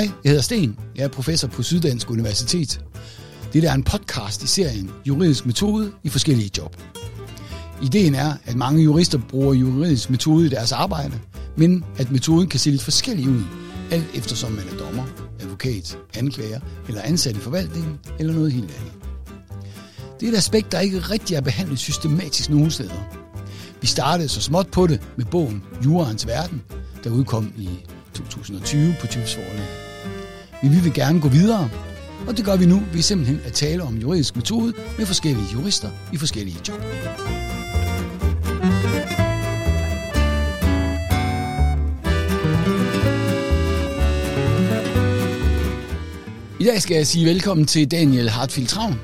Hej, jeg hedder Sten. Jeg er professor på Syddansk Universitet. Det er en podcast i serien Juridisk Metode i forskellige job. Ideen er, at mange jurister bruger juridisk metode i deres arbejde, men at metoden kan se lidt forskellig ud, alt eftersom man er dommer, advokat, anklager eller ansat i forvaltningen eller noget helt andet. Det er et aspekt, der ikke rigtig er behandlet systematisk nogen steder. Vi startede så småt på det med bogen Jurens Verden, der udkom i 2020 på Tyves Forlag. Men vi vil gerne gå videre, og det gør vi nu ved simpelthen at tale om juridisk metode med forskellige jurister i forskellige job. I dag skal jeg sige velkommen til Daniel Hartfield Travn,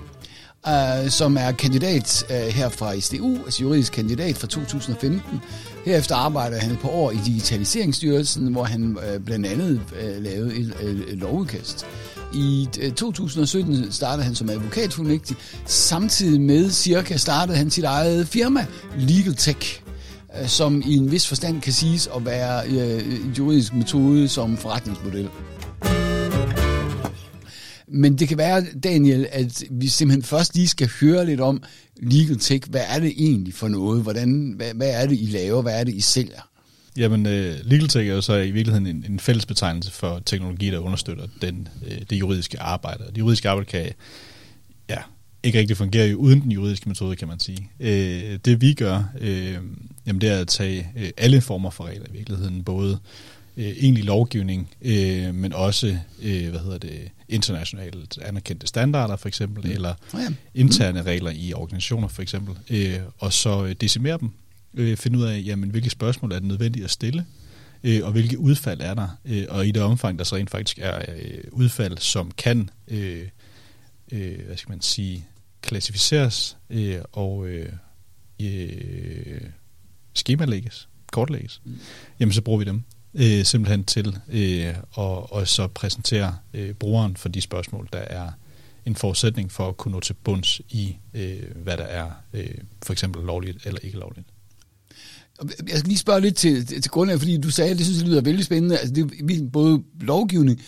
uh, som er kandidat uh, her fra SDU, altså juridisk kandidat fra 2015. Herefter arbejder han et par år i Digitaliseringsstyrelsen, hvor han uh, blandt andet uh, lavede et, uh, lovudkast. I 2017 startede han som advokatfuldmægtig. Samtidig med cirka startede han sit eget firma, Legal Tech, som i en vis forstand kan siges at være en juridisk metode som forretningsmodel. Men det kan være, Daniel, at vi simpelthen først lige skal høre lidt om Legal Tech. Hvad er det egentlig for noget? Hvordan, hvad, hvad er det, I laver? Hvad er det, I sælger? Jamen, uh, Legal Tech er jo så i virkeligheden en, en fælles betegnelse for teknologi, der understøtter den, øh, det juridiske arbejde. Det juridiske arbejde kan ja, ikke rigtig fungere uden den juridiske metode, kan man sige. Uh, det vi gør, uh, jamen, det er at tage alle former for regler i virkeligheden, både uh, egentlig lovgivning, uh, men også uh, hvad hedder det, internationalt anerkendte standarder for eksempel, mm. eller ja. interne regler i organisationer for eksempel, øh, og så decimere dem, øh, finde ud af, jamen, hvilke spørgsmål er det nødvendigt at stille, øh, og hvilke udfald er der, øh, og i det omfang, der så rent faktisk er øh, udfald, som kan, øh, øh, hvad skal man sige, klassificeres øh, og øh, øh, skemalægges, kortlægges, mm. jamen så bruger vi dem øh, simpelthen til øh, og, og så præsentere øh, brugeren for de spørgsmål, der er en forudsætning for at kunne nå til bunds i, øh, hvad der er øh, for eksempel lovligt eller ikke lovligt. Jeg skal lige spørge lidt til, til, til grundlag, fordi du sagde, at det synes jeg lyder vældig spændende. Altså, det er både lovgivning,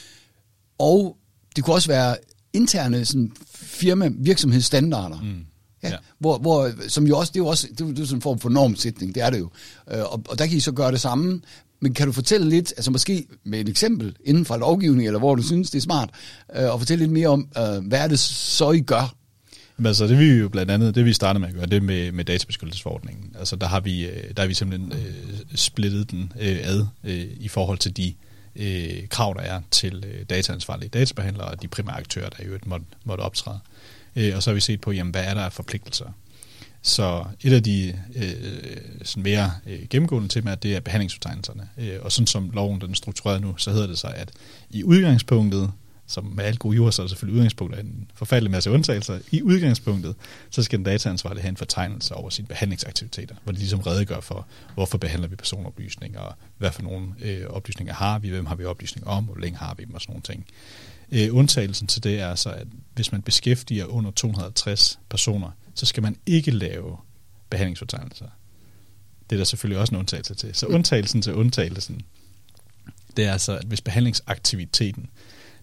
og det kunne også være interne sådan, firma virksomhedsstandarder. Mm. Ja, ja. Hvor, hvor, som jo også, det er jo også det er, er sådan en form for normsætning, det er det jo. Øh, og, og der kan I så gøre det samme, men kan du fortælle lidt, altså måske med et eksempel inden for lovgivning, eller hvor du synes, det er smart, øh, og fortælle lidt mere om, øh, hvad er det så, I gør? Men altså, det vi jo blandt andet, det vi startede med at gøre, det med, med databeskyttelsesforordningen. Altså, der har vi, øh, der har vi simpelthen øh, splittet den øh, ad øh, i forhold til de øh, krav, der er til øh, dataansvarlige databehandlere og de primære aktører, der i øvrigt måtte, måtte optræde. Øh, og så har vi set på, jamen, hvad er der af forpligtelser? Så et af de øh, sådan mere øh, gennemgående temaer, det er behandlingsfortegnelserne. Øh, og sådan som loven den er struktureret nu, så hedder det sig, at i udgangspunktet, som med alt gode jord, så er det selvfølgelig udgangspunktet en forfærdelig masse undtagelser. I udgangspunktet, så skal den dataansvarlige have en fortegnelse over sine behandlingsaktiviteter, hvor det ligesom redegør for, hvorfor behandler vi personoplysninger, og hvad for nogle øh, oplysninger har vi, hvem har vi oplysninger om, hvor længe har vi dem og sådan nogle ting. Øh, undtagelsen til det er så, at hvis man beskæftiger under 250 personer, så skal man ikke lave behandlingsfortegnelser. Det er der selvfølgelig også en undtagelse til. Så undtagelsen til undtagelsen, det er altså, at hvis behandlingsaktiviteten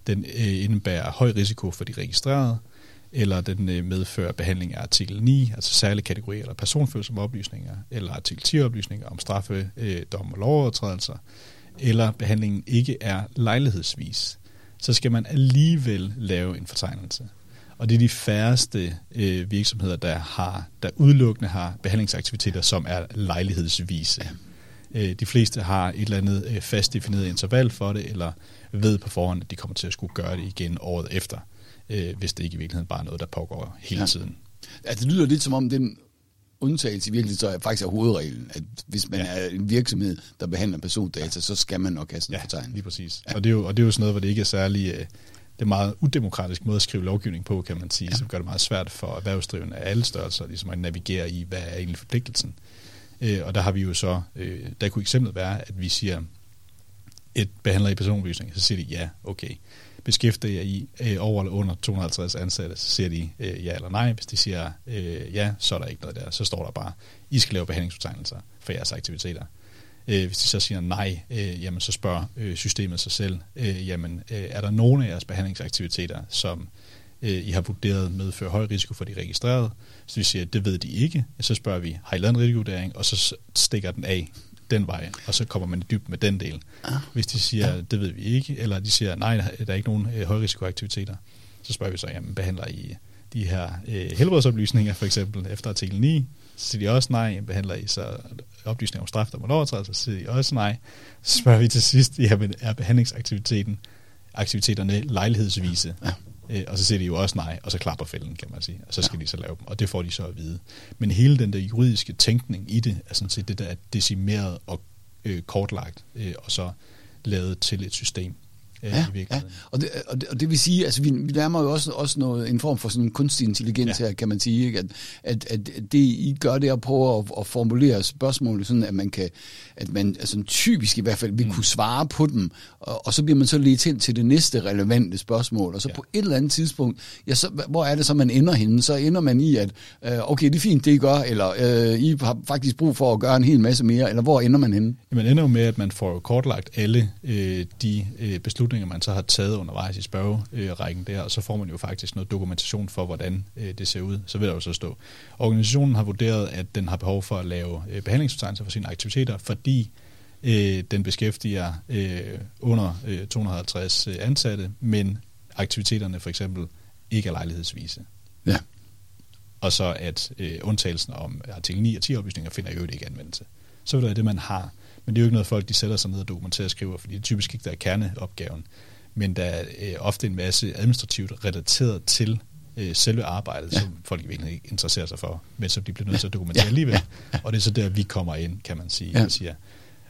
den øh, indebærer høj risiko for de registrerede, eller den øh, medfører behandling af artikel 9, altså særlige kategorier eller personfølsomme oplysninger, eller artikel 10 oplysninger om straffe, øh, dom og lovovertrædelser, eller behandlingen ikke er lejlighedsvis, så skal man alligevel lave en fortegnelse. Og det er de færreste øh, virksomheder, der, har, der udelukkende har behandlingsaktiviteter, som er lejlighedsvise. Øh, de fleste har et eller andet øh, fast defineret interval for det, eller ved på forhånd, at de kommer til at skulle gøre det igen året efter, øh, hvis det ikke i virkeligheden bare er noget, der pågår hele ja. tiden. Altså, det lyder lidt som om den undtagelse i virkeligheden så er faktisk er hovedreglen, at hvis man ja. er en virksomhed, der behandler persondata, så skal man nok have sådan en ja, fortegning. lige præcis. Ja. Og, det er jo, og det er jo sådan noget, hvor det ikke er særlig... Øh, det er meget udemokratisk måde at skrive lovgivning på, kan man sige, ja. som gør det meget svært for erhvervsdrivende af alle størrelser, ligesom at navigere i, hvad er egentlig forpligtelsen. Øh, og der har vi jo så, øh, der kunne eksemplet være, at vi siger, et behandler i personoplysning, så siger de ja, okay. Beskæftiger jeg i øh, over eller under 250 ansatte, så siger de øh, ja eller nej. Hvis de siger øh, ja, så er der ikke noget der. Så står der bare, I skal lave behandlingsfortegnelser for jeres aktiviteter. Øh, hvis de så siger nej, øh, jamen så spørger øh, systemet sig selv, øh, jamen øh, er der nogle af jeres behandlingsaktiviteter, som øh, I har vurderet medfører høj risiko for de registrerede? Så vi siger, det ved de ikke. Så spørger vi, har I lavet en risikovurdering? Og så stikker den af den vej, og så kommer man i dybt med den del. Ah. Hvis de siger, det ved vi ikke, eller de siger, nej, der er ikke nogen øh, højrisikoaktiviteter, så spørger vi så, jamen behandler I de her øh, helbredsoplysninger, for eksempel efter artikel 9, så siger de også nej, behandler I så oplysninger om straf, der må overtræde, så siger de også nej. Så spørger vi til sidst, jamen er behandlingsaktiviteten, aktiviteterne lejlighedsvise? Ja. Øh, og så siger de jo også nej, og så klapper fælden, kan man sige. Og så skal ja. de så lave dem, og det får de så at vide. Men hele den der juridiske tænkning i det, er sådan set det, der er decimeret og øh, kortlagt, øh, og så lavet til et system ja, i Ja. Og, det, og, det, og det vil sige, altså vi, vi nærmer jo også, også noget, en form for sådan kunstig intelligens ja. her, kan man sige, ikke? At, at, at det I gør det at prøve at, at formulere spørgsmål, sådan at man kan, at man altså typisk i hvert fald vil mm. kunne svare på dem, og, og så bliver man så lidt hen til det næste relevante spørgsmål, og så ja. på et eller andet tidspunkt, ja, så, hvor er det så, man ender henne? Så ender man i, at øh, okay, det er fint, det I gør, eller øh, I har faktisk brug for at gøre en hel masse mere, eller hvor ender man henne? Man ender jo med, at man får kortlagt alle øh, de øh, beslutninger, beslutninger, man så har taget undervejs i spørgerækken der, og så får man jo faktisk noget dokumentation for, hvordan øh, det ser ud. Så vil der jo så stå. Organisationen har vurderet, at den har behov for at lave øh, behandlingsbetegnelser for sine aktiviteter, fordi øh, den beskæftiger under 250 ansatte, men aktiviteterne for eksempel ikke er lejlighedsvise. Ja. Og så at øh, undtagelsen om artikel 9 og 10 oplysninger finder jo ikke anvendelse. Så vil det det, man har men det er jo ikke noget, folk de sætter sig ned og dokumenterer og skriver, fordi det er typisk ikke der er kerneopgaven. Men der er øh, ofte en masse administrativt relateret til øh, selve arbejdet, ja. som folk i virkeligheden ikke interesserer sig for, men som de bliver nødt til at dokumentere ja. alligevel. Ja. Og det er så der, vi kommer ind, kan man sige. Ja. Og siger,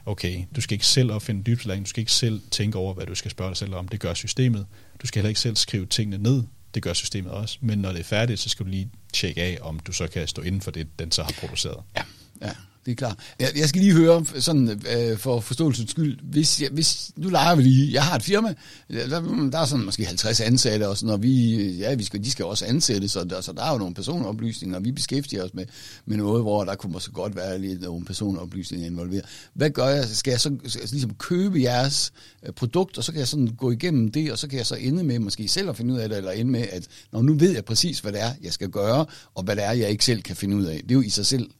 okay, du skal ikke selv opfinde dybslæring, du skal ikke selv tænke over, hvad du skal spørge dig selv om. Det gør systemet. Du skal heller ikke selv skrive tingene ned. Det gør systemet også. Men når det er færdigt, så skal du lige tjekke af, om du så kan stå inden for det, den så har produceret. Ja, ja det er klart. Jeg, jeg skal lige høre, sådan øh, for forståelsens skyld, hvis, jeg, hvis nu leger vi lige, jeg har et firma, der, mm, der er sådan måske 50 ansatte, og sådan, og vi, ja, vi skal, de skal også ansættes, så der, så der er jo nogle personoplysninger, og vi beskæftiger os med, med noget, hvor der kunne måske godt være lidt nogle personoplysninger involveret. Hvad gør jeg? Skal jeg så altså, ligesom købe jeres øh, produkt, og så kan jeg sådan gå igennem det, og så kan jeg så ende med måske selv at finde ud af det, eller ende med, at når nu ved jeg præcis, hvad det er, jeg skal gøre, og hvad det er, jeg ikke selv kan finde ud af. Det er jo i sig selv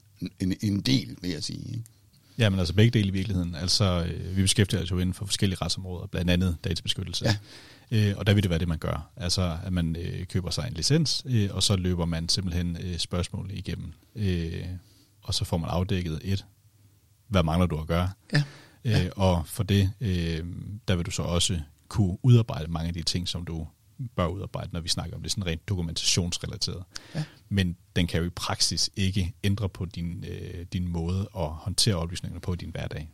en, en del, vil jeg sige. Ikke? Ja, men altså begge dele i virkeligheden. Altså, øh, vi beskæftiger os jo inden for forskellige retsområder, blandt andet databeskyttelse. Ja. Øh, og der vil det være det, man gør. Altså, at man øh, køber sig en licens, øh, og så løber man simpelthen øh, spørgsmål igennem. Øh, og så får man afdækket et, hvad mangler du at gøre? Ja. Ja. Øh, og for det, øh, der vil du så også kunne udarbejde mange af de ting, som du bør udarbejde, når vi snakker om det sådan rent dokumentationsrelateret. Ja. Men den kan jo i praksis ikke ændre på din, øh, din måde at håndtere oplysningerne på i din hverdag.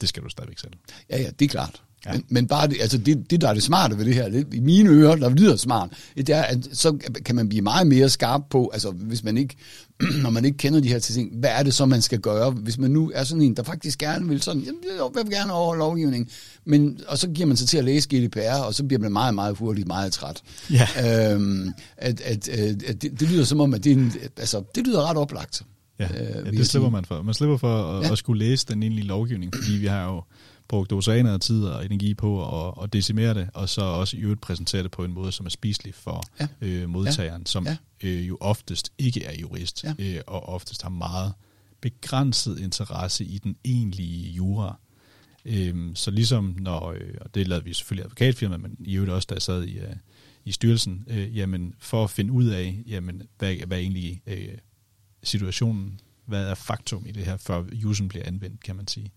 Det skal du stadigvæk selv. Ja, ja, det er klart. Ja. Men, men bare det, altså det, det, der er det smarte ved det her, det, i mine ører, der lyder smart, det er, at så kan man blive meget mere skarp på, altså hvis man ikke, når man ikke kender de her ting, hvad er det så, man skal gøre, hvis man nu er sådan en, der faktisk gerne vil sådan, jeg vil gerne over lovgivning, men, og så giver man sig til at læse GDPR, og så bliver man meget, meget hurtigt meget træt. Ja. Øhm, at, at, at, at det, det, lyder som om, at det, er en, altså, det lyder ret oplagt. Ja, øh, ja det slipper man for. Man slipper for at, ja. at skulle læse den egentlige lovgivning, fordi vi har jo brugt oceaner af tid og energi på at, at decimere det, og så også i øvrigt præsentere det på en måde, som er spiselig for ja. øh, modtageren, ja. som ja. Øh, jo oftest ikke er jurist, ja. øh, og oftest har meget begrænset interesse i den egentlige jura. Øh, så ligesom når, øh, og det lavede vi selvfølgelig advokatfirma, men i øvrigt også, da jeg sad i, øh, i styrelsen, øh, jamen for at finde ud af, jamen, hvad, hvad er egentlig øh, situationen, hvad er faktum i det her, før usen bliver anvendt, kan man sige.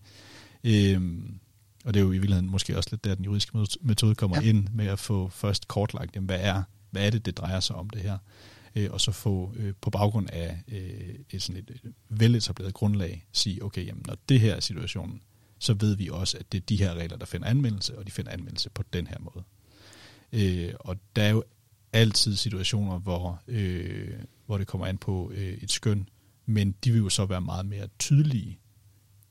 Øhm, og det er jo i virkeligheden måske også lidt der, den juridiske metode kommer ja. ind med at få først kortlagt, jamen, hvad, er, hvad er det, det drejer sig om det her, øh, og så få øh, på baggrund af øh, et sådan et veletableret grundlag sige, okay, jamen, når det her er situationen, så ved vi også, at det er de her regler, der finder anvendelse, og de finder anvendelse på den her måde. Øh, og der er jo altid situationer, hvor, øh, hvor det kommer an på øh, et skøn, men de vil jo så være meget mere tydelige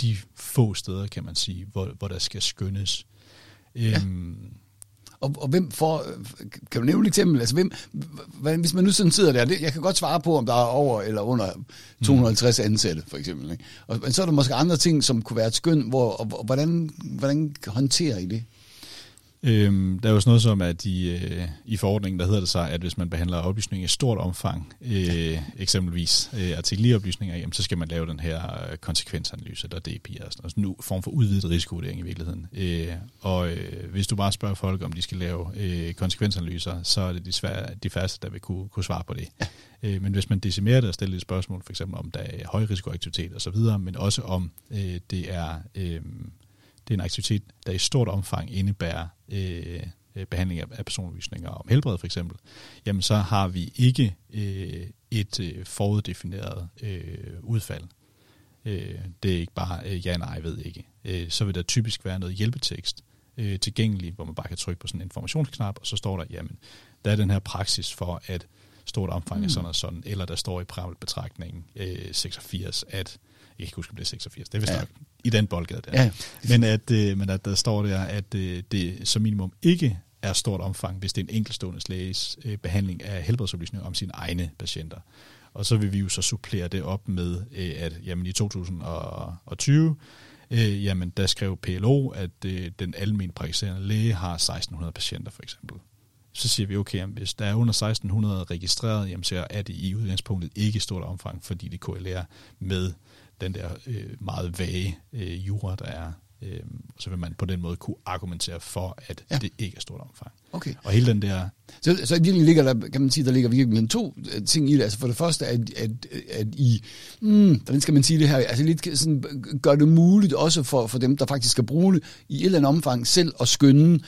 de få steder, kan man sige, hvor, hvor der skal skønnes. Ja. Øhm, Og, og hvem får, kan du nævne et eksempel? Altså, hvem, hvis man nu sådan sidder der, det, jeg kan godt svare på, om der er over eller under 250 ansatte, for eksempel. Ikke? Og, men så er der måske andre ting, som kunne være et skøn, hvor, og, og hvordan, hvordan håndterer I det? Øhm, der er jo sådan noget som, at i, øh, i forordningen, der hedder det sig, at hvis man behandler oplysninger i stort omfang, øh, eksempelvis øh, artikelioplysninger, jamen, så skal man lave den her øh, konsekvensanalyse, der DPI og sådan noget. Sådan en form for udvidet risikovurdering i virkeligheden. Øh, og øh, hvis du bare spørger folk, om de skal lave øh, konsekvensanalyser, så er det de, svære, de færreste, der vil kunne, kunne svare på det. Ja. Øh, men hvis man decimerer det og stiller et spørgsmål, for eksempel om der er højrisikoaktivitet og så videre, men også om øh, det er... Øh, det er en aktivitet, der i stort omfang indebærer øh, behandling af, personoplysninger om helbred for eksempel, jamen så har vi ikke øh, et øh, foruddefineret øh, udfald. Øh, det er ikke bare øh, ja, nej, ved ikke. Øh, så vil der typisk være noget hjælpetekst øh, tilgængelig, hvor man bare kan trykke på sådan en informationsknap, og så står der, jamen, der er den her praksis for, at stort omfang er mm. sådan og sådan, eller der står i betragtningen øh, 86, at kan ikke huske, om det er 86, det er vist ja. nok i den boldgade der. Ja. Men, at, øh, men at der står der, at øh, det som minimum ikke er stort omfang, hvis det er en enkeltstående læges øh, behandling af helbredsoplysninger om sine egne patienter. Og så vil vi jo så supplere det op med, øh, at jamen, i 2020, øh, jamen, der skrev PLO, at øh, den almindelige praktiserende læge har 1600 patienter for eksempel. Så siger vi, okay, jamen, hvis der er under 1600 registreret, jamen, så er det i udgangspunktet ikke stort omfang, fordi det korrelerer med den der øh, meget vage øh, jura, der er. Øh, så vil man på den måde kunne argumentere for, at ja. det ikke er stort omfang. Okay. Og hele den der... Så, så virkelig ligger der, kan man sige, der ligger virkelig to øh, ting i det. Altså for det første, at, at, at I, hmm, hvordan skal man sige det her, altså lidt sådan, gør det muligt også for, for dem, der faktisk skal bruge det, i et eller andet omfang selv at skynde,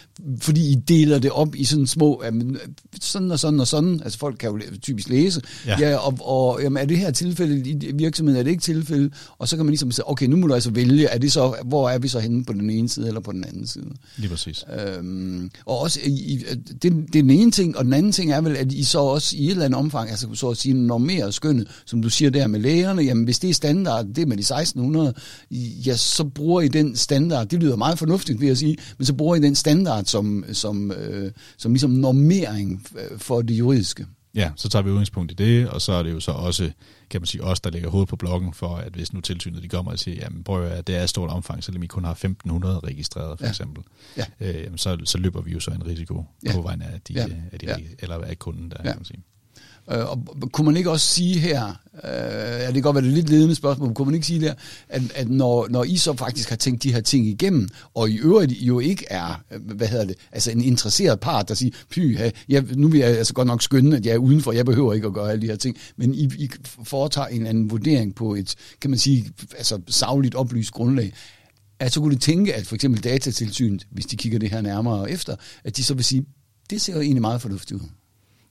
fordi I deler det op i sådan små, jamen, sådan og sådan og sådan, altså folk kan jo typisk læse, ja, ja og, og jamen, er det her tilfælde i virksomheden, er det ikke tilfælde, og så kan man ligesom sige, okay, nu må du altså vælge, er det så, hvor er vi så henne på den ene side eller på den anden side. Lige præcis. Øhm, og også i, det, det er den ene ting, og den anden ting er vel, at I så også i et eller andet omfang, altså så at sige normeret skønnet, som du siger der med lægerne, jamen hvis det er standard, det er med de 1600, ja, så bruger I den standard, det lyder meget fornuftigt, vil jeg sige, men så bruger I den standard som, som, øh, som ligesom normering for det juridiske. Ja, så tager vi udgangspunkt i det, og så er det jo så også, kan man sige, os, der lægger hovedet på bloggen for, at hvis nu tilsynet de kommer og siger, jamen prøv at det er et stort omfang, selvom I kun har 1500 registreret for ja. eksempel, ja. øh, så, så løber vi jo så en risiko ja. på vegne af de, ja. af de ja. eller af kunden, der ja. kan man sige. Øh, og kunne man ikke også sige her, øh, ja, det kan godt være det lidt ledende spørgsmål, men kunne man ikke sige der, at, at når, når I så faktisk har tænkt de her ting igennem, og i øvrigt jo ikke er, øh, hvad hedder det, altså en interesseret part, der siger, py, ja, nu vil jeg altså godt nok skynde, at jeg er udenfor, jeg behøver ikke at gøre alle de her ting, men I, I foretager en anden vurdering på et, kan man sige, altså savligt oplyst grundlag, at så kunne de tænke, at for eksempel datatilsynet, hvis de kigger det her nærmere efter, at de så vil sige, det ser jo egentlig meget fornuftigt ud.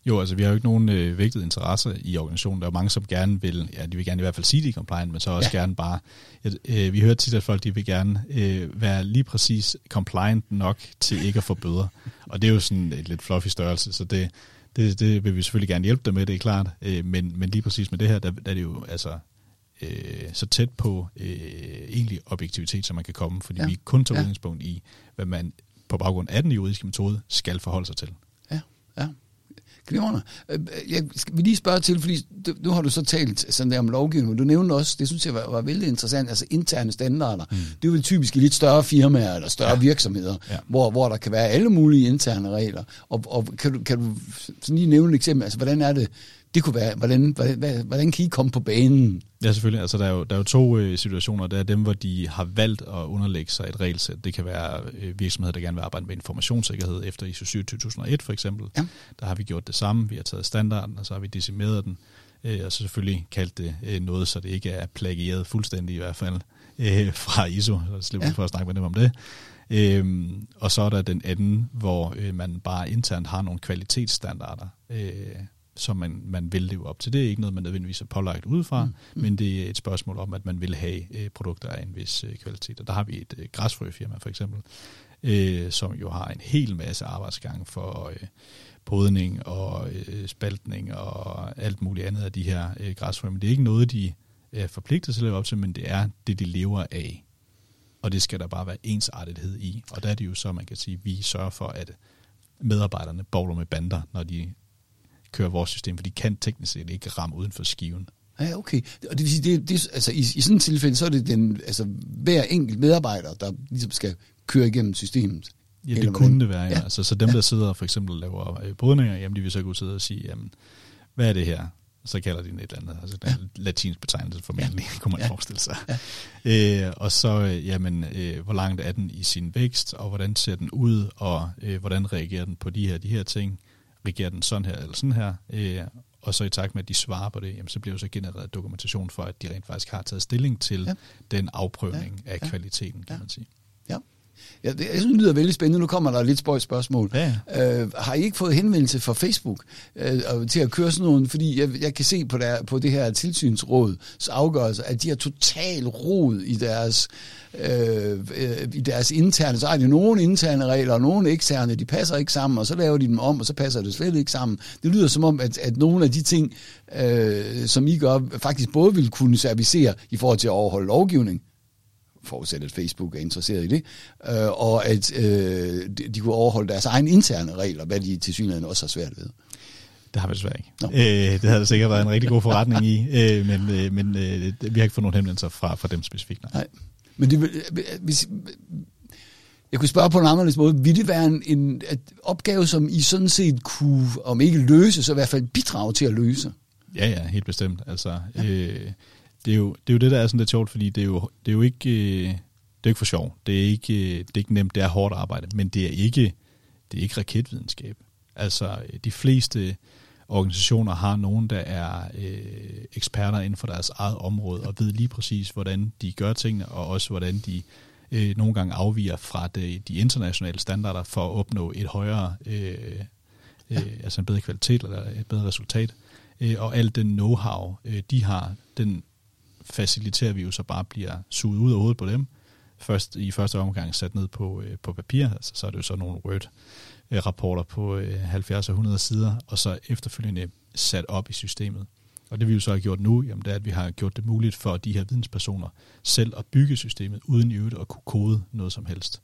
Jo, altså vi har jo ikke nogen øh, vægtet interesse i organisationen. Der er jo mange, som gerne vil, ja, de vil gerne i hvert fald sige, de er compliant, men så også ja. gerne bare, øh, vi hører tit, at folk de vil gerne øh, være lige præcis compliant nok til ikke at få bøder. Og det er jo sådan et lidt fluffy størrelse, så det, det, det vil vi selvfølgelig gerne hjælpe dem med, det er klart. Øh, men, men lige præcis med det her, der, der er det jo altså øh, så tæt på øh, egentlig objektivitet, som man kan komme, fordi ja. vi kun tager ja. udgangspunkt i, hvad man på baggrund af den juridiske metode skal forholde sig til. Ja, ja. Glimrende. Øh, jeg vil lige spørge til, fordi nu har du så talt sådan der om lovgivning, men du nævnte også, det synes jeg var, var vældig interessant, altså interne standarder. Mm. Det er jo typisk i lidt større firmaer eller større ja. virksomheder, ja. Hvor, hvor der kan være alle mulige interne regler. Og, og kan, du, kan du sådan lige nævne et eksempel, altså hvordan er det, det kunne være, hvordan, hvordan, hvordan kan I komme på banen? Ja, selvfølgelig. Altså, der, er jo, der er jo to øh, situationer. Der er dem, hvor de har valgt at underlægge sig et regelsæt. Det kan være øh, virksomheder, der gerne vil arbejde med informationssikkerhed efter ISO 2001 for eksempel. Ja. Der har vi gjort det samme. Vi har taget standarden, og så har vi decimeret den. Øh, og så selvfølgelig kaldt det øh, noget, så det ikke er plagieret fuldstændig i hvert fald øh, fra ISO. Så slipper vi ja. for at snakke med dem om det. Øhm, og så er der den anden, hvor øh, man bare internt har nogle kvalitetsstandarder, øh, som man, man vil leve op til. Det er ikke noget, man nødvendigvis er pålagt udefra, mm. Mm. men det er et spørgsmål om, at man vil have øh, produkter af en vis øh, kvalitet. Og der har vi et øh, græsfrøfirma for eksempel, øh, som jo har en hel masse arbejdsgang for øh, podning og øh, spaltning og alt muligt andet af de her øh, græsfrø. Men det er ikke noget, de er forpligtet til at leve op til, men det er det, de lever af. Og det skal der bare være ensartethed i. Og der er det jo så, man kan sige, at vi sørger for, at medarbejderne bowler med bander, når de kører vores system, for de kan teknisk set ikke ramme uden for skiven. Ja, okay. Og det vil sige, det, det, altså, i, i sådan et tilfælde, så er det den, altså, hver enkelt medarbejder, der ligesom skal køre igennem systemet. Ja, det hvordan? kunne det være, ja. Ja. Altså, så dem, der sidder og for eksempel og laver øh, brydninger, jamen de vil så kunne sidde og sige, jamen, hvad er det her? Så kalder de den et eller andet, altså ja. latinsk betegnelse formentlig, ja. kunne man ja. Ja. forestille sig. Ja. Øh, og så, øh, jamen, øh, hvor langt er den i sin vækst, og hvordan ser den ud, og øh, hvordan reagerer den på de her, de her ting? Reagerer den sådan her eller sådan her? Øh, og så i takt med, at de svarer på det, jamen, så bliver jo så genereret dokumentation for, at de rent faktisk har taget stilling til. Ja. den afprøvning ja. af Ja. kvaliteten, kan Ja. man sige. Ja. Ja, det, jeg synes, det lyder vældig spændende. Nu kommer der et lidt spøjt spørgsmål. Ja, Øh, har I ikke fået henvendelse fra Facebook øh, til at køre sådan nogle? Fordi jeg, jeg kan se på, der, på det her tilsynsråds afgørelse, at de har total rod i deres, øh, øh, i deres interne. Så har de nogle interne regler og nogle eksterne. De passer ikke sammen, og så laver de dem om, og så passer det slet ikke sammen. Det lyder som om, at, at nogle af de ting, øh, som I gør, faktisk både vil kunne servicere i forhold til at overholde lovgivning, forudsat at Facebook er interesseret i det, øh, og at øh, de, de kunne overholde deres egne interne regler, hvad de til synligheden også har svært ved. Det har vi desværre ikke. Nå. Øh, det havde sikkert været en rigtig god forretning i, øh, men, øh, men øh, vi har ikke fået nogen henvendelser fra, fra dem specifikt. Nej. Nej. Men det, vil- hvis, jeg kunne spørge på en anderledes måde, ville det være en, en at opgave, som I sådan set kunne, om ikke løse, så i hvert fald bidrage til at løse? Ja, ja, helt bestemt. Altså, øh, det, er jo, det er jo det, der er sådan lidt sjovt, fordi det er jo, det er jo ikke, øh, det er ikke for sjov. Det er ikke, øh, det er ikke nemt, det er hårdt arbejde, men det er ikke, det er ikke raketvidenskab. Altså, øh, de fleste organisationer har nogen, der er øh, eksperter inden for deres eget område, og ved lige præcis, hvordan de gør tingene, og også hvordan de øh, nogle gange afviger fra det, de internationale standarder for at opnå et højere, øh, øh, altså en bedre kvalitet eller et bedre resultat. Øh, og al den know-how, øh, de har, den faciliterer vi jo så bare bliver suget ud af hovedet på dem. Først i første omgang sat ned på, øh, på papir, altså så er det jo så nogle Word øh, rapporter på øh, 70 og 100 sider, og så efterfølgende sat op i systemet. Og det vi jo så har gjort nu, jamen, det er, at vi har gjort det muligt for de her videnspersoner selv at bygge systemet, uden i øvrigt at kunne kode noget som helst.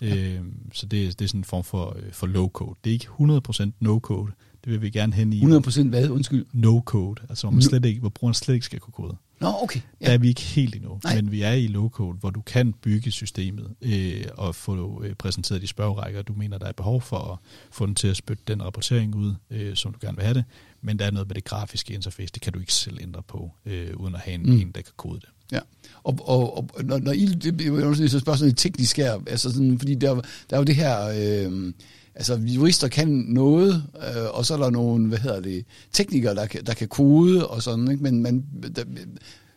Ja. Øh, så det, det er sådan en form for, øh, for low-code. Det er ikke 100% no-code. Det vil vi gerne hen i 100% hvad? Undskyld. no-code, altså hvor, man No- slet ikke, hvor brugeren slet ikke skal kunne kode. Nå, okay. Ja. Der er vi ikke helt endnu, Nej. men vi er i low-code, hvor du kan bygge systemet øh, og få øh, præsenteret de spørgerækker, du mener, der er behov for at få den til at spytte den rapportering ud, øh, som du gerne vil have det. Men der er noget med det grafiske interface, det kan du ikke selv ændre på, øh, uden at have en, Mm. en der kan kode det. Ja, og, og, og når, når I, det er jo også så spørgsmålet teknisk her, altså sådan, fordi der, der er jo det her, øh, altså jurister kan noget, øh, og så er der nogle, hvad hedder det, teknikere, der kan, der kan kode og sådan, ikke? men man, der,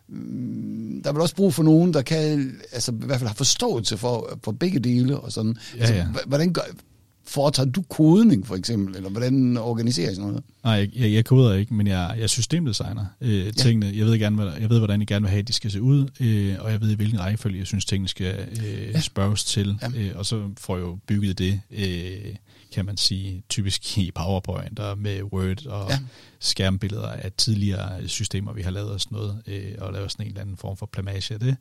mm, der er vel også brug for nogen, der kan, altså i hvert fald har forståelse for, for begge dele og sådan. Ja, altså, ja. Hvordan gør, foretager du kodning for eksempel, eller hvordan organiserer I sådan noget? Nej, jeg, jeg, jeg koder ikke, men jeg, jeg er systemdesigner øh, ja. tingene. Jeg ved, gerne, hvad, jeg ved, hvordan I gerne vil have, at de skal se ud, øh, og jeg ved, i hvilken rækkefølge jeg synes, tingene skal øh, ja. spørges til. Ja. Øh, og så får jeg jo bygget det, øh, kan man sige, typisk i PowerPoint og med Word og Ja. ja. skærmbilleder af tidligere systemer, vi har lavet og sådan noget, øh, og lavet sådan en eller anden form for plamage af det.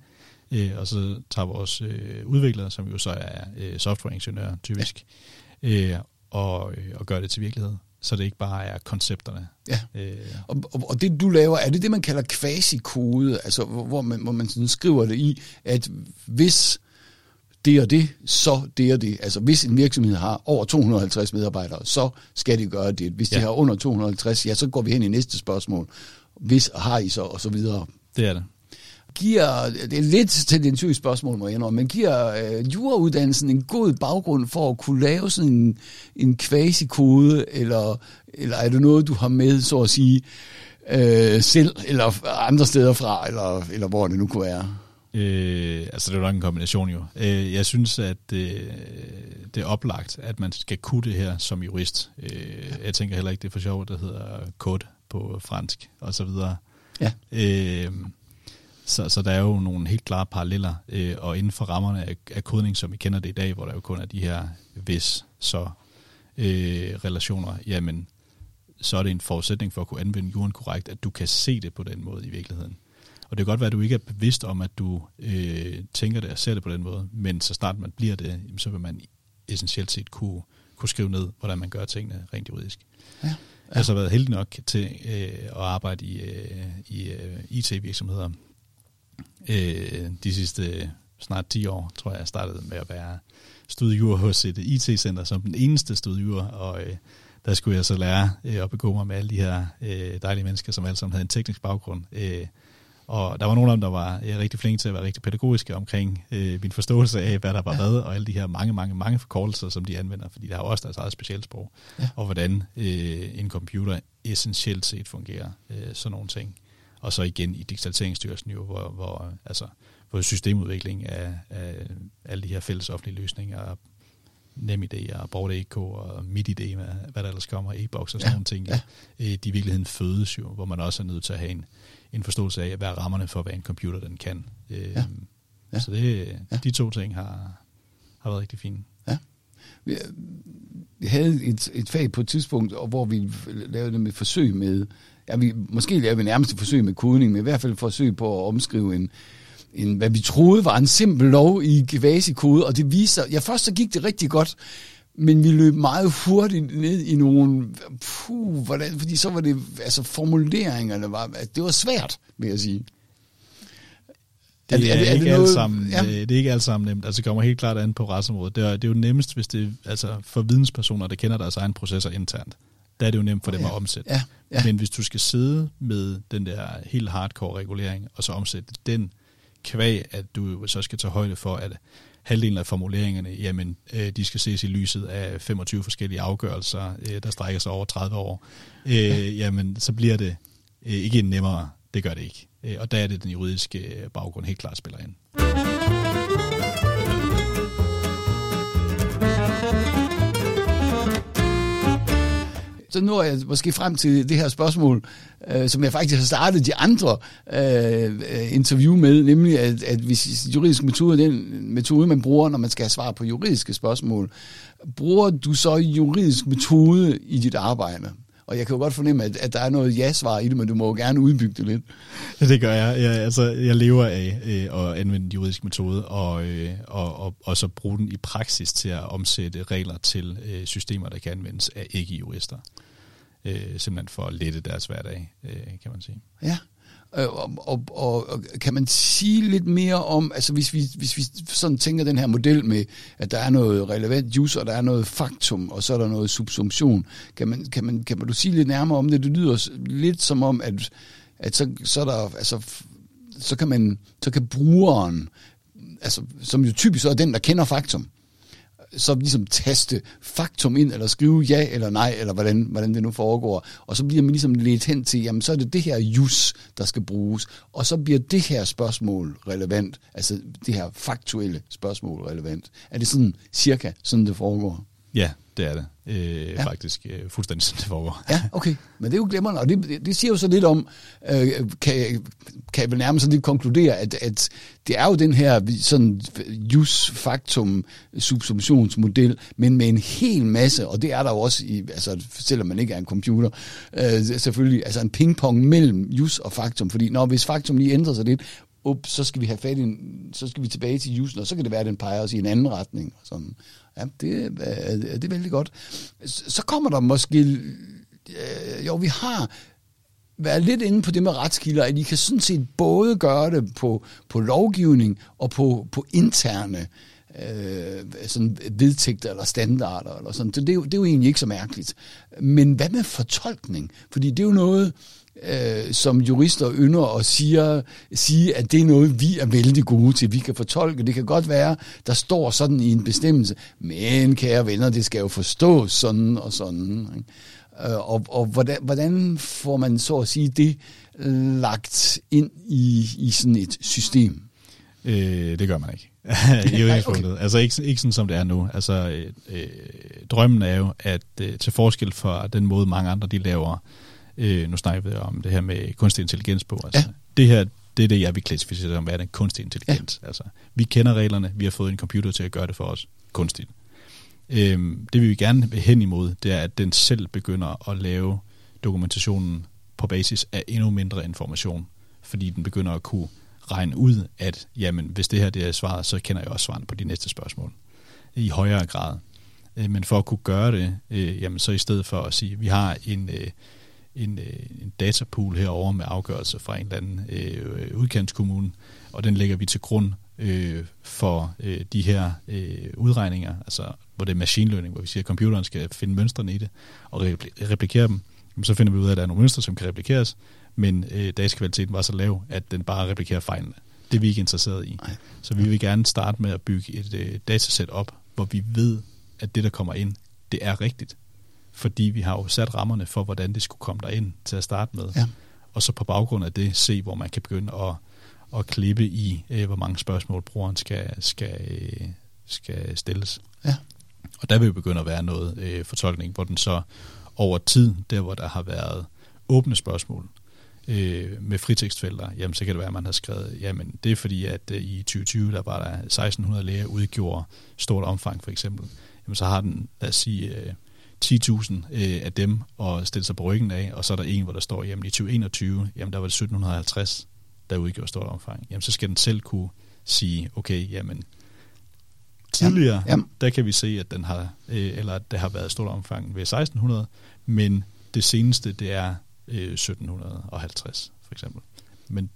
Øh, og så tager vores øh, udviklere, som jo så er øh, softwareingeniører typisk, øh, og, øh, og gør det til virkelighed. Så det ikke bare er koncepterne. Ja. Øh, Og, og, og det du laver, er det det, man kalder quasi-kode, altså hvor, hvor man, hvor man sådan skriver det i, at hvis det og det, så det og det. Altså hvis en virksomhed har over 250 medarbejdere, så skal de gøre det. Hvis de Ja. har under 250, ja, så går vi hen i næste spørgsmål. Hvis har I så, og så videre. det er det. Giver, det er lidt tendentiøst spørgsmål, må jeg indrømme, men giver øh, jurauddannelsen en god baggrund for at kunne lave sådan en, en quasi-kode, eller, eller er det noget, du har med, så at sige, øh, selv, eller andre steder fra, eller, eller hvor det nu kunne være? Øh, altså det er jo nok en kombination jo. Øh, jeg synes, at øh, det er oplagt, at man skal kunne det her som jurist. Øh, jeg tænker heller ikke, det er for sjovt, der hedder code på fransk og så videre. Ja. Øh, så, så der er jo nogle helt klare paralleller, øh, og inden for rammerne af, af kodning, som vi kender det i dag, hvor der jo kun er de her hvis, så øh, relationer, jamen, så er det en forudsætning for at kunne anvende juren korrekt, at du kan se det på den måde i virkeligheden. Og det kan godt være, at du ikke er bevidst om, at du øh, tænker det og ser det på den måde, men så snart man bliver det, jamen, så vil man essentielt set kunne, kunne skrive ned, hvordan man gør tingene rent juridisk. Ja. Jeg har så været heldig nok til øh, at arbejde i, øh, i øh, IT-virksomheder øh, de sidste snart 10 år, tror jeg, jeg startede med at være studiejur hos et IT-center som den eneste studiejur, og øh, der skulle jeg så lære øh, at begå mig med alle de her øh, dejlige mennesker, som alle sammen havde en teknisk baggrund. Øh, og der var nogle af dem, der var øh, rigtig flinke til at være rigtig pædagogiske omkring øh, min forståelse af, hvad der var ja. hvad, og alle de her mange, mange, mange forkortelser, som de anvender, fordi der har også deres eget specialsprog, ja. og hvordan øh, en computer essentielt set fungerer, øh, sådan nogle ting. Og så igen i Digitaliseringsstyrelsen jo, hvor, hvor, altså, hvor systemudvikling af, af alle de her fælles offentlige løsninger, NemID og Bord.dk og hvad, hvad der ellers kommer, e-boks og sådan ja. nogle ting, ja. Øh, de i virkeligheden fødes jo, hvor man også er nødt til at have en, en forståelse af, hvad er rammerne for, hvad en computer den kan. Øh, ja. Ja. Så det, ja. de to ting har, har været rigtig fine. Ja. Vi, havde et, et fag på et tidspunkt, hvor vi lavede med forsøg med, ja, vi, måske lavede vi nærmest et forsøg med kodning, men i hvert fald et forsøg på at omskrive en, en, hvad vi troede var en simpel lov i Gevasi-kode, og det viser, ja først så gik det rigtig godt, men vi løb meget hurtigt ned i nogle, puh, hvordan, fordi så var det, altså formuleringerne var, det var svært, vil jeg sige. Det er, er, det, er, det, er ikke det noget, alt sammen, ja. det er ikke alt sammen nemt. Altså det kommer helt klart an på retsområdet. Det er, det er jo nemmest, hvis det altså for videnspersoner, der kender deres egen processer internt. Der er det jo nemt for dem ja. at omsætte. Ja. Ja. Men hvis du skal sidde med den der helt hardcore regulering, og så omsætte den kvæg, at du så skal tage højde for, at halvdelen af formuleringerne, jamen, øh, de skal ses i lyset af 25 forskellige afgørelser, øh, der strækker sig over 30 år, øh, jamen, så bliver det øh, ikke nemmere. Det gør det ikke. Øh, og der er det, den juridiske baggrund helt klart spiller ind. Så når jeg måske frem til det her spørgsmål, øh, som jeg faktisk har startet de andre øh, øh, interview med, nemlig at, at hvis juridisk metode er den metode, man bruger, når man skal have svar på juridiske spørgsmål, bruger du så juridisk metode i dit arbejde? Og jeg kan jo godt fornemme, at, at der er noget ja-svar i det, men du må jo gerne udbygge det lidt. Ja, det gør jeg. Jeg, altså, jeg lever af øh, at anvende juridisk metode, og, øh, og, og, og så bruge den i praksis til at omsætte regler til øh, systemer, der kan anvendes af ikke-jurister øh, simpelthen for at lette deres hverdag, øh, kan man sige. Ja, øh, og, og, og, og kan man sige lidt mere om, altså hvis vi, hvis vi sådan tænker den her model med, at der er noget relevant use, og der er noget faktum, og så er der noget subsumption, kan man, kan man, kan man du sige lidt nærmere om det? Det lyder lidt som om, at, at så, så er der, altså, så kan man, så kan brugeren, altså, som jo typisk er den, der kender faktum, så ligesom taste faktum ind, eller skrive ja eller nej, eller hvordan, hvordan det nu foregår. Og så bliver man ligesom lidt hen til, jamen så er det det her jus, der skal bruges. Og så bliver det her spørgsmål relevant, altså det her faktuelle spørgsmål relevant. Er det sådan cirka, sådan det foregår? Ja, det er det. Øh, ja. Faktisk øh, fuldstændig som det foregår. Ja, okay. Men det er jo glemrende, og det, det siger jo så lidt om, øh, kan, kan jeg vel nærmest sådan lidt konkludere, at, at det er jo den her sådan jus factum subsumptionsmodel, men med en hel masse, og det er der jo også, i, altså, selvom man ikke er en computer, øh, selvfølgelig, altså en pingpong mellem jus og faktum, fordi når hvis faktum lige ændrer sig lidt, up, så skal vi have fat i, så skal vi tilbage til jusen, og så kan det være, at den peger os i en anden retning. Og sådan. Ja, det, er, det er vældig godt. Så kommer der måske... Øh, jo, vi har været lidt inde på det med retskilder, at I kan sådan set både gøre det på, på lovgivning og på, på interne øh, sådan vedtægter eller standarder. Eller sådan. Så det, er jo, det er jo egentlig ikke så mærkeligt. Men hvad med fortolkning? Fordi det er jo noget, øh, som jurister ynder og siger, sige, at det er noget, vi er vældig gode til. Vi kan fortolke. Det kan godt være, der står sådan i en bestemmelse, men kære venner, det skal jo forstås sådan og sådan. Ikke? Øh, og og hvordan, hvordan får man så at sige det lagt ind i, i sådan et system? Øh, det gør man ikke. I udgangspunktet. okay. Altså ikke, ikke sådan, som det er nu. Altså, øh, øh, drømmen er jo, at øh, til forskel fra den måde, mange andre de laver Øh, nu snakker vi om det her med kunstig intelligens på. Altså, ja. Det her, det er det, jeg vil klassificere som, hvad er den kunstig intelligens. Ja. Altså, vi kender reglerne, vi har fået en computer til at gøre det for os kunstigt. Øhm, det vi vil gerne hen imod, det er, at den selv begynder at lave dokumentationen på basis af endnu mindre information, fordi den begynder at kunne regne ud, at jamen, hvis det her det er svaret, så kender jeg også svaret på de næste spørgsmål i højere grad. Øh, men for at kunne gøre det, øh, jamen så i stedet for at sige, at vi har en, øh, en, øh, en datapool herover med afgørelser fra en eller anden øh, udkantskommune, og den lægger vi til grund øh, for øh, de her øh, udregninger, altså hvor det er machine learning, hvor vi siger, at computeren skal finde mønstrene i det og replikere dem. Så finder vi ud af, at der er nogle mønstre, som kan replikeres, men øh, datakvaliteten var så lav, at den bare replikerer fejlene. Det er vi ikke interesseret i. Nej. Så vi vil gerne starte med at bygge et øh, datasæt op, hvor vi ved, at det, der kommer ind, det er rigtigt. Fordi vi har jo sat rammerne for, hvordan det skulle komme derind til at starte med. Ja. Og så på baggrund af det se, hvor man kan begynde at, at klippe i, øh, hvor mange spørgsmål brugeren skal, skal, øh, skal stilles. Ja. Og der vil begynde at være noget øh, fortolkning, hvor den så over tid, der hvor der har været åbne spørgsmål, øh, med fritekstfelter, jamen så kan det være, at man har skrevet, jamen det er fordi, at øh, i 2020, der var der 1600 læger udgjorde stort omfang for eksempel. Jamen så har den, lad os sige, øh, 10.000 øh, af dem og stille sig på ryggen af, og så er der en, hvor der står, jamen i 2021, jamen der var det 1750, der udgjorde stort omfang. Jamen så skal den selv kunne sige, okay, jamen tidligere, ja, ja. der kan vi se, at den har, øh, eller at der har været stort omfang ved 1600, men det seneste, det er 1750 øh, for eksempel. Men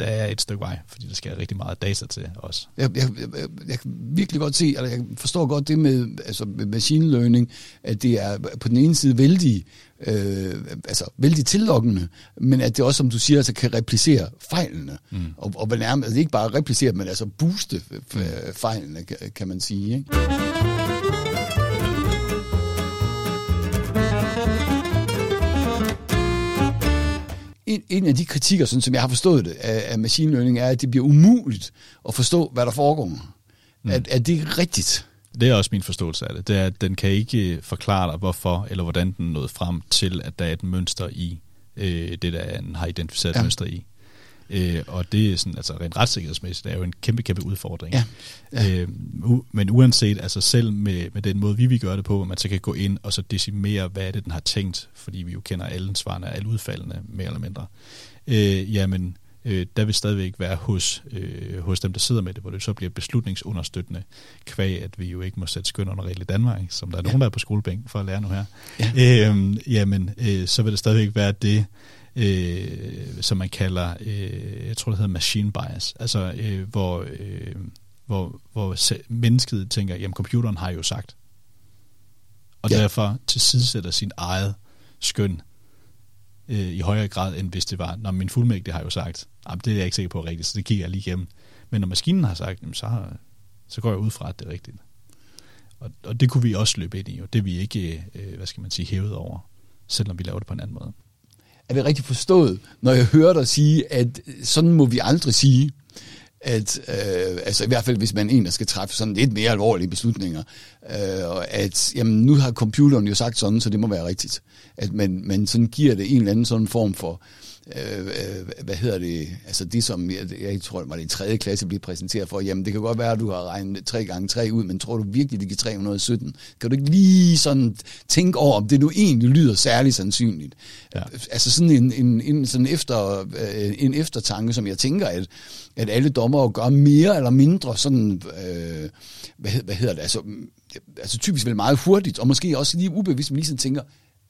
der er et stykke vej, fordi der skal rigtig meget data til os. Jeg, jeg, jeg, jeg kan virkelig godt se, eller jeg forstår godt det med, altså med machine learning, at det er på den ene side vældig, øh, altså vældig tillokkende, men at det også, som du siger, altså kan replicere fejlene. Mm. Og, og nærmest, altså ikke bare replicere, men altså booste mm. fejlene, kan man sige. Ikke? En, en af de kritikker, sådan som jeg har forstået det, af, af machine learning, er, at det bliver umuligt at forstå, hvad der foregår. Mm. Er, er det rigtigt? Det er også min forståelse af det. Det er, at den kan ikke forklare dig, hvorfor eller hvordan den nåede frem til, at der er et mønster i øh, det, der den har identificeret ja. mønster i. Øh, og det er sådan, altså rent retssikkerhedsmæssigt, er jo en kæmpe, kæmpe udfordring. Ja. Ja. Øh, u- men uanset, altså selv med, med den måde, vi vil gøre det på, man så kan gå ind og så decimere, hvad er det, den har tænkt, fordi vi jo kender alle svarene og alle udfaldene, mere eller mindre. Øh, jamen, øh, der vil stadigvæk være hos, øh, hos dem, der sidder med det, hvor det så bliver beslutningsunderstøttende, kvæg, at vi jo ikke må sætte skøn under regel i Danmark, som der er ja. nogen, der er på skolebænken for at lære nu her. Ja. Øh, jamen, øh, så vil det stadigvæk være det, øh, som man kalder, øh, jeg tror det hedder machine bias, altså øh, hvor, øh, hvor, hvor mennesket tænker, jamen computeren har jo sagt, og ja. derfor tilsidesætter sin eget skøn øh, i højere grad, end hvis det var, når min fuldmægtig har jo sagt, jamen, det er jeg ikke sikker på rigtigt, så det kigger jeg lige igennem. Men når maskinen har sagt, jamen, så, så går jeg ud fra, at det er rigtigt. Og, og det kunne vi også løbe ind i, og det vi ikke, øh, hvad skal man sige, hævet over, selvom vi laver det på en anden måde er det rigtig forstået, når jeg hører dig sige, at øh, sådan må vi aldrig sige, at øh, altså i hvert fald hvis man en, der skal træffe sådan lidt mere alvorlige beslutninger, øh, at jamen, nu har computeren jo sagt sådan, så det må være rigtigt. At man, man sådan giver det en eller anden sådan form for øh, øh, hvad hedder det, altså det som, jeg, jeg tror, det var det i tredje klasse blev præsenteret for, jamen det kan godt være, at du har regnet 3 gange 3 ud, men tror du virkelig, det giver 317? Kan du ikke lige sådan tænke over, om det nu egentlig lyder særligt sandsynligt? Ja. Altså sådan en, en, en, sådan efter, øh, en eftertanke, som jeg tænker, at, at alle dommer gør mere eller mindre sådan, øh, hvad, hvad hedder det, altså, altså typisk vel meget hurtigt, og måske også lige ubevidst, men lige sådan tænker,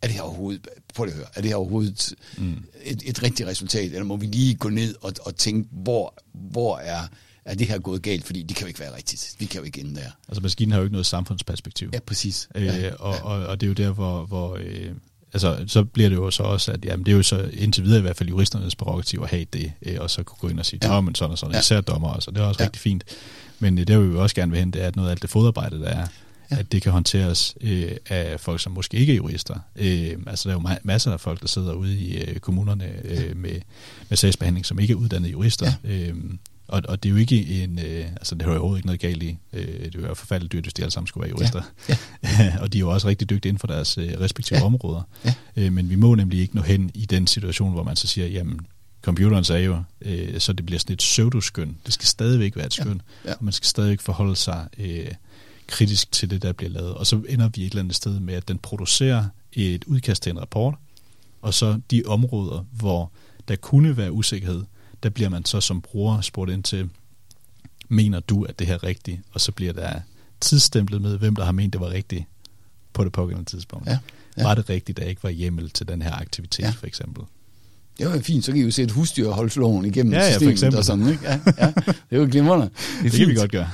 er det her overhovedet, prøv at høre, er det her overhovedet mm. et, et rigtigt resultat, eller må vi lige gå ned og, og tænke, hvor, hvor er, er det her gået galt, fordi det kan jo ikke være rigtigt. Vi kan jo ikke ende der. Altså maskinen har jo ikke noget samfundsperspektiv. Ja, præcis. Øh, ja, og, ja. Og, og det er jo der, hvor, hvor øh, altså, så bliver det jo så også, at jamen, det er jo så indtil videre i hvert fald juristernes prerogativ at have det, øh, og så kunne gå ind og sige, ja. men sådan og sådan, ja. især dommer, altså, det er også ja. rigtig fint. Men øh, det vil vi også gerne vil hen, det er, at noget af alt det fodarbejde, der er, ja. at det kan håndteres øh, af folk, som måske ikke er jurister. Øh, altså der er jo masser af folk, der sidder ude i øh, kommunerne øh, ja. med, med sagsbehandling, som ikke er uddannede jurister. Ja. Øh, og, og det er jo ikke en, øh, altså det har jo overhovedet ikke noget galt i. Øh, det er jo forfærdeligt dyrt, hvis de alle sammen skulle være jurister. Ja. Ja. og de er jo også rigtig dygtige inden for deres øh, respektive ja. områder. Ja. Øh, men vi må nemlig ikke nå hen i den situation, hvor man så siger, jamen computeren sagde jo, øh, så det bliver sådan et pseudoskøn. Det skal stadigvæk være et skøn, ja. Ja. og man skal stadigvæk forholde sig øh, kritisk til det, der bliver lavet. Og så ender vi et eller andet sted med, at den producerer et udkast til en rapport, og så de områder, hvor der kunne være usikkerhed, der bliver man så som bruger spurgt ind til, mener du, at det her er rigtigt? Og så bliver der tidsstemplet med, hvem der har ment, det var rigtigt. på det pågældende tidspunkt. Ja, ja. Var det rigtigt, at der ikke var hjemmel til den her aktivitet, Ja. for eksempel? Det var fint, så kan I jo sætte husdyrholdsloven igennem Ja, ja, for systemet eksempel. og sådan, ikke? Ja, ja, det er jo glimrende. Det, Det kan vi godt gøre.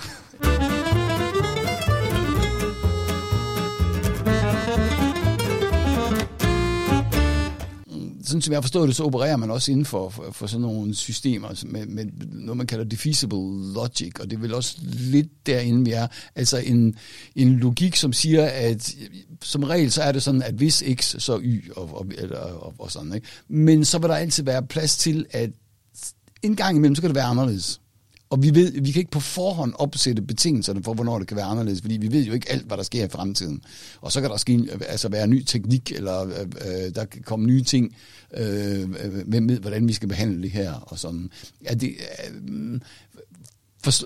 Sådan som jeg forstår det, så opererer man også inden for, for, for sådan nogle systemer med, med noget, man kalder defeasible logic, og det er vel også lidt derinde, vi er. Altså en, en logik, som siger, at som regel så er det sådan, at hvis x, så y, og, og, eller, og, og sådan. Ikke? Men så vil der altid være plads til, at en gang imellem, så kan det være anderledes. Og vi, ved, vi kan ikke på forhånd opsætte betingelserne for, hvornår det kan være anderledes, fordi vi ved jo ikke alt, hvad der sker i fremtiden. Og så kan der ske, altså være ny teknik, eller øh, øh der kan komme nye ting, øh, øh med, med, hvordan vi skal behandle det her, og sådan. Er det, øh,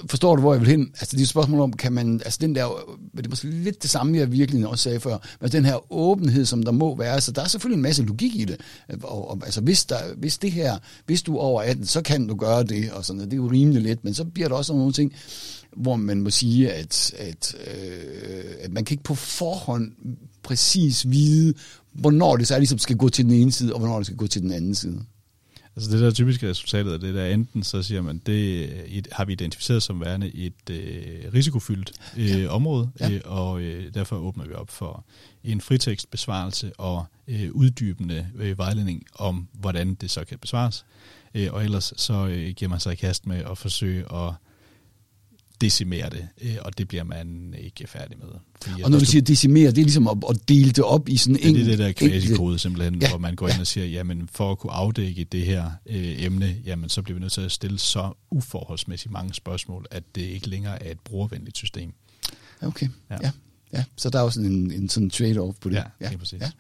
forstår, du, hvor jeg vil hen? Altså, det er et spørgsmål om, kan man, altså den der, det er måske lidt det samme, jeg virkelig også sagde før, men altså, den her åbenhed, som der må være, så der er selvfølgelig en masse logik i det. Og, og altså, hvis, der, hvis det her, hvis du er over 18, så kan du gøre det, og sådan noget. Det er jo rimelig let, men så bliver der også nogle ting, hvor man må sige, at, at, øh, at man kan ikke på forhånd præcis vide, hvornår det så ligesom skal gå til den ene side, og hvornår det skal gå til den anden side. Altså det der typiske resultatet af det der, enten så siger man, det et, har vi identificeret som værende et øh, risikofyldt øh, ja. område, Ja. øh, og øh, derfor åbner vi op for en fritekstbesvarelse og øh, uddybende øh, vejledning om, hvordan det så kan besvares. Øh, og ellers så øh, giver man sig i kast med at forsøge at decimere det, øh, og det bliver man ikke færdig med. Fordi, Og når du siger decimere, det er ligesom at, at dele det op i sådan Ja, det er det der quasi-kode simpelthen, Ja, ja, hvor man går ind ja. og siger, jamen for at kunne afdække det her øh, emne, jamen så bliver vi nødt til at stille så uforholdsmæssigt mange spørgsmål, at det ikke længere er et brugervenligt system. Okay, ja. Ja. ja. ja. Så der er også en, en sådan trade-off på det. Ja, lige præcis. Ja.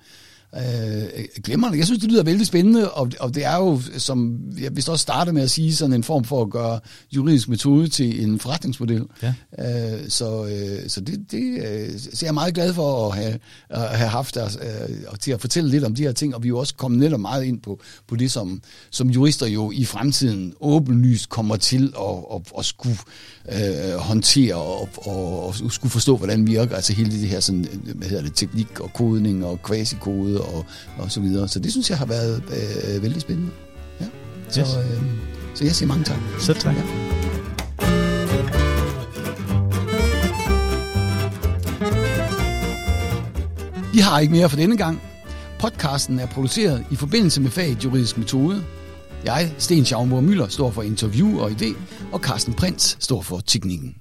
Øh, glemmer Jeg synes, det lyder vældig spændende, og, og det er jo, som jeg vist også startede med at sige, sådan en form for at gøre juridisk metode til en forretningsmodel. Ja. Øh, så øh, så, det, det, øh, så jeg er meget glad for at have, at have haft dig øh, og til at fortælle lidt om de her ting, og vi er jo også kommet netop meget ind på, på det, som, som jurister jo i fremtiden åbenlyst kommer til at, at, at skulle øh, håndtere og, og, og skulle forstå, hvordan virker altså hele det her sådan, hvad hedder det, teknik og kodning og quasi-kode og, og så videre. Så det synes jeg har været øh, vældig spændende. Ja. Så, Yes. øh, så jeg siger mange tak. Selv tak. Ja. Vi har ikke mere for denne gang. Podcasten er produceret i forbindelse med faget juridisk metode. Jeg, Sten Schaumburg Møller, står for interview og idé, og Carsten Prins står for teknikken.